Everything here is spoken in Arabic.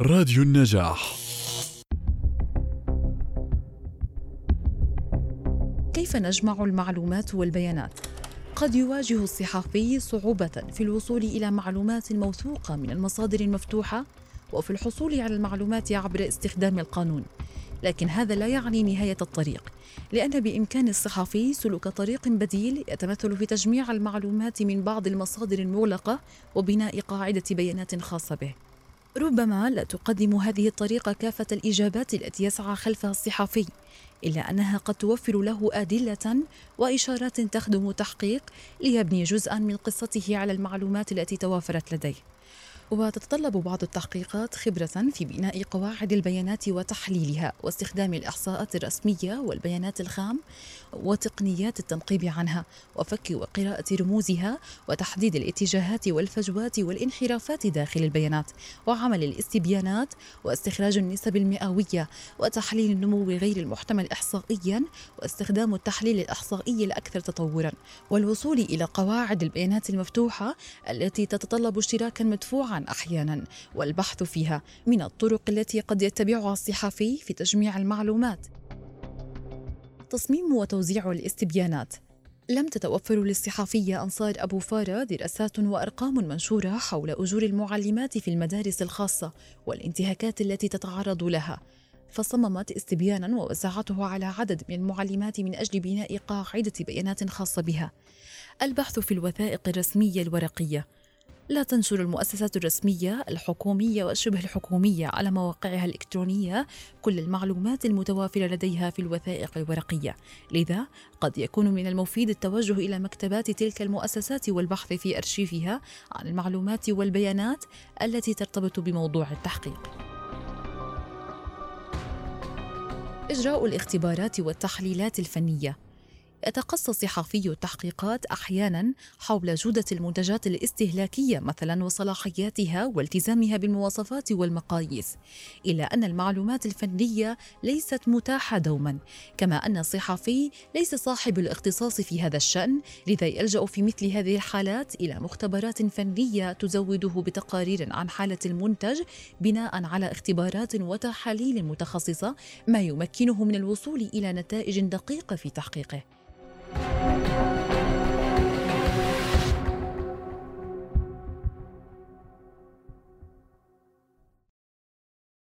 راديو النجاح. كيف نجمع المعلومات والبيانات؟ قد يواجه الصحفي صعوبة في الوصول إلى معلومات موثوقة من المصادر المفتوحة وفي الحصول على المعلومات عبر استخدام القانون. لكن هذا لا يعني نهاية الطريق لأن بإمكان الصحفي سلوك طريق بديل يتمثل في تجميع المعلومات من بعض المصادر المغلقة وبناء قاعدة بيانات خاصة به. ربما لا تقدم هذه الطريقة كافة الإجابات التي يسعى خلفها الصحفي إلا أنها قد توفر له أدلة وإشارات تخدم تحقيق ليبني جزءا من قصته على المعلومات التي توافرت لديه. وتتطلب بعض التحقيقات خبرة في بناء قواعد البيانات وتحليلها واستخدام الإحصاءات الرسمية والبيانات الخام وتقنيات التنقيب عنها وفك وقراءة رموزها وتحديد الاتجاهات والفجوات والانحرافات داخل البيانات وعمل الاستبيانات واستخراج النسب المئوية وتحليل النمو غير المحتمل إحصائيا واستخدام التحليل الإحصائي الأكثر تطورا والوصول إلى قواعد البيانات المفتوحة التي تتطلب اشتراكا مدفوعا أحيانا والبحث فيها من الطرق التي قد يتبعها الصحفي في تجميع المعلومات. تصميم وتوزيع الاستبيانات. لم تتوفر للصحفية أنصار أبو فارة دراسات وأرقام منشورة حول أجور المعلمات في المدارس الخاصة والانتهاكات التي تتعرض لها. فصممت استبيانا ووزعته على عدد من المعلمات من أجل بناء قاعدة بيانات خاصة بها. البحث في الوثائق الرسمية الورقية. لا تنشر المؤسسات الرسمية الحكومية والشبه الحكومية على مواقعها الإلكترونية. كل المعلومات المتوافرة لديها في الوثائق الورقية. لذا قد يكون من المفيد التوجه إلى مكتبات تلك المؤسسات والبحث في أرشيفها عن المعلومات والبيانات التي ترتبط بموضوع التحقيق. إجراء الاختبارات والتحليلات الفنية. يتقصى صحفي التحقيقات أحيانا حول جودة المنتجات الاستهلاكية مثلا وصلاحياتها والتزامها بالمواصفات والمقاييس الا أن المعلومات الفنية ليست متاحة دوما كما أن الصحفي ليس صاحب الاختصاص في هذا الشأن لذا يلجأ في مثل هذه الحالات إلى مختبرات فنية تزوده بتقارير عن حالة المنتج بناء على اختبارات وتحاليل متخصصة ما يمكنه من الوصول إلى نتائج دقيقة في تحقيقه.